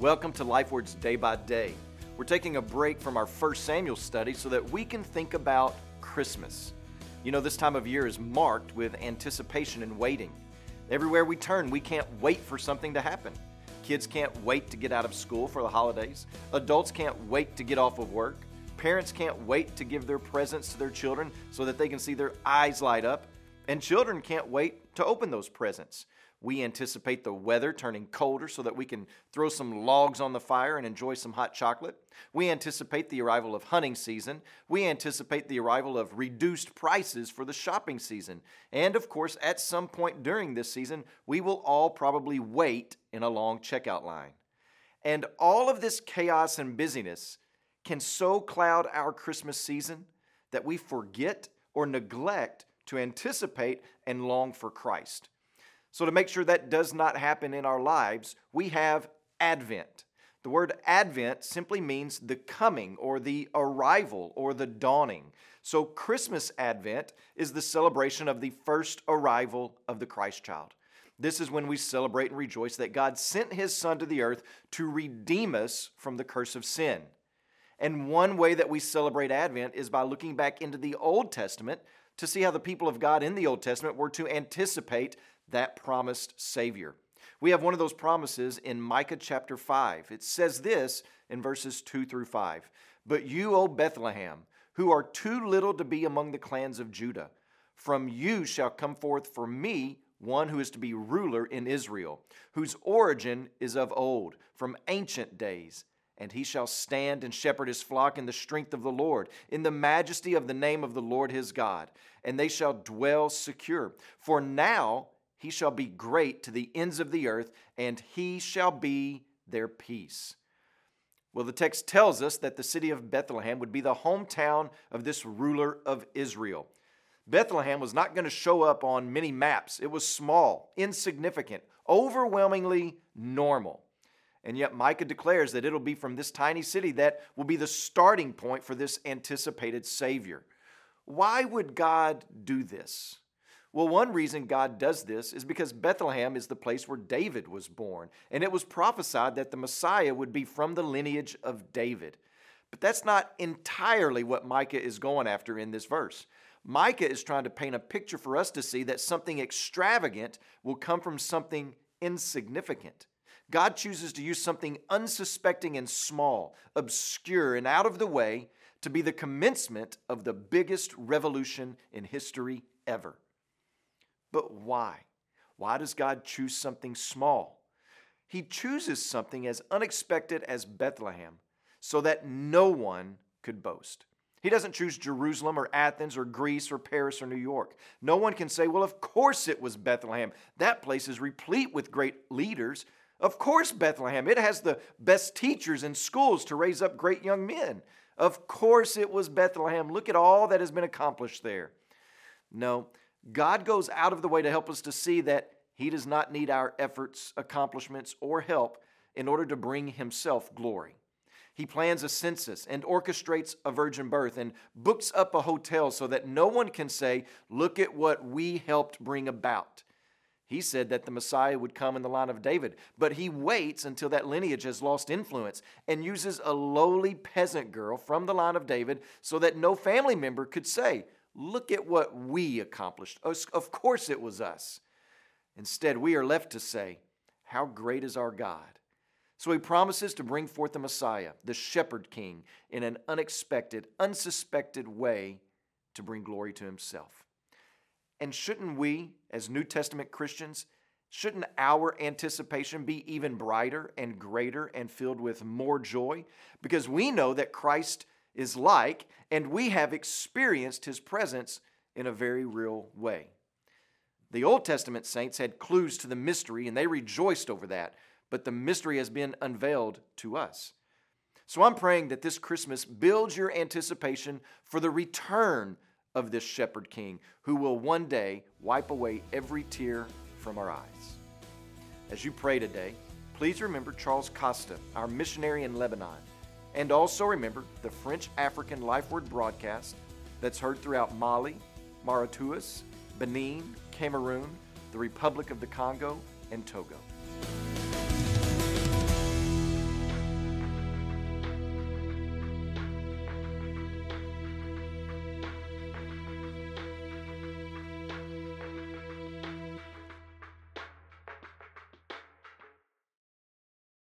Welcome to LifeWords Day by Day. We're taking a break from our first Samuel study so that we can think about Christmas. You know, this time of year is marked with anticipation and waiting. Everywhere we turn, we can't wait for something to happen. Kids can't wait to get out of school for the holidays. Adults can't wait to get off of work. Parents can't wait to give their presents to their children so that they can see their eyes light up. And children can't wait to open those presents. We anticipate the weather turning colder so that we can throw some logs on the fire and enjoy some hot chocolate. We anticipate the arrival of hunting season. We anticipate the arrival of reduced prices for the shopping season. And of course, at some point during this season, we will all probably wait in a long checkout line. And all of this chaos and busyness can so cloud our Christmas season that we forget or neglect to anticipate and long for Christ. So, to make sure that does not happen in our lives, we have Advent. The word Advent simply means the coming or the arrival or the dawning. So, Christmas Advent is the celebration of the first arrival of the Christ child. This is when we celebrate and rejoice that God sent His Son to the earth to redeem us from the curse of sin. And one way that we celebrate Advent is by looking back into the Old Testament to see how the people of God in the Old Testament were to anticipate that promised Savior. We have one of those promises in Micah chapter 5. It says this in verses 2 through 5 But you, O Bethlehem, who are too little to be among the clans of Judah, from you shall come forth for me one who is to be ruler in Israel, whose origin is of old, from ancient days. And he shall stand and shepherd his flock in the strength of the Lord, in the majesty of the name of the Lord his God, and they shall dwell secure. For now he shall be great to the ends of the earth, and he shall be their peace. Well, the text tells us that the city of Bethlehem would be the hometown of this ruler of Israel. Bethlehem was not going to show up on many maps. It was small, insignificant, overwhelmingly normal. And yet, Micah declares that it'll be from this tiny city that will be the starting point for this anticipated Savior. Why would God do this? Well, one reason God does this is because Bethlehem is the place where David was born, and it was prophesied that the Messiah would be from the lineage of David. But that's not entirely what Micah is going after in this verse. Micah is trying to paint a picture for us to see that something extravagant will come from something insignificant. God chooses to use something unsuspecting and small, obscure, and out of the way to be the commencement of the biggest revolution in history ever. But why? Why does God choose something small? He chooses something as unexpected as Bethlehem so that no one could boast. He doesn't choose Jerusalem or Athens or Greece or Paris or New York. No one can say, well, of course it was Bethlehem. That place is replete with great leaders. Of course, Bethlehem. It has the best teachers and schools to raise up great young men. Of course, it was Bethlehem. Look at all that has been accomplished there. No, God goes out of the way to help us to see that He does not need our efforts, accomplishments, or help in order to bring Himself glory. He plans a census and orchestrates a virgin birth and books up a hotel so that no one can say, Look at what we helped bring about. He said that the Messiah would come in the line of David, but he waits until that lineage has lost influence and uses a lowly peasant girl from the line of David so that no family member could say, Look at what we accomplished. Of course, it was us. Instead, we are left to say, How great is our God! So he promises to bring forth the Messiah, the shepherd king, in an unexpected, unsuspected way to bring glory to himself. And shouldn't we, as New Testament Christians, shouldn't our anticipation be even brighter and greater and filled with more joy? Because we know that Christ is like, and we have experienced his presence in a very real way. The Old Testament saints had clues to the mystery and they rejoiced over that, but the mystery has been unveiled to us. So I'm praying that this Christmas builds your anticipation for the return of this shepherd king who will one day wipe away every tear from our eyes. As you pray today, please remember Charles Costa, our missionary in Lebanon and also remember the French African Life Word broadcast that's heard throughout Mali, Mauritius, Benin, Cameroon, the Republic of the Congo, and Togo.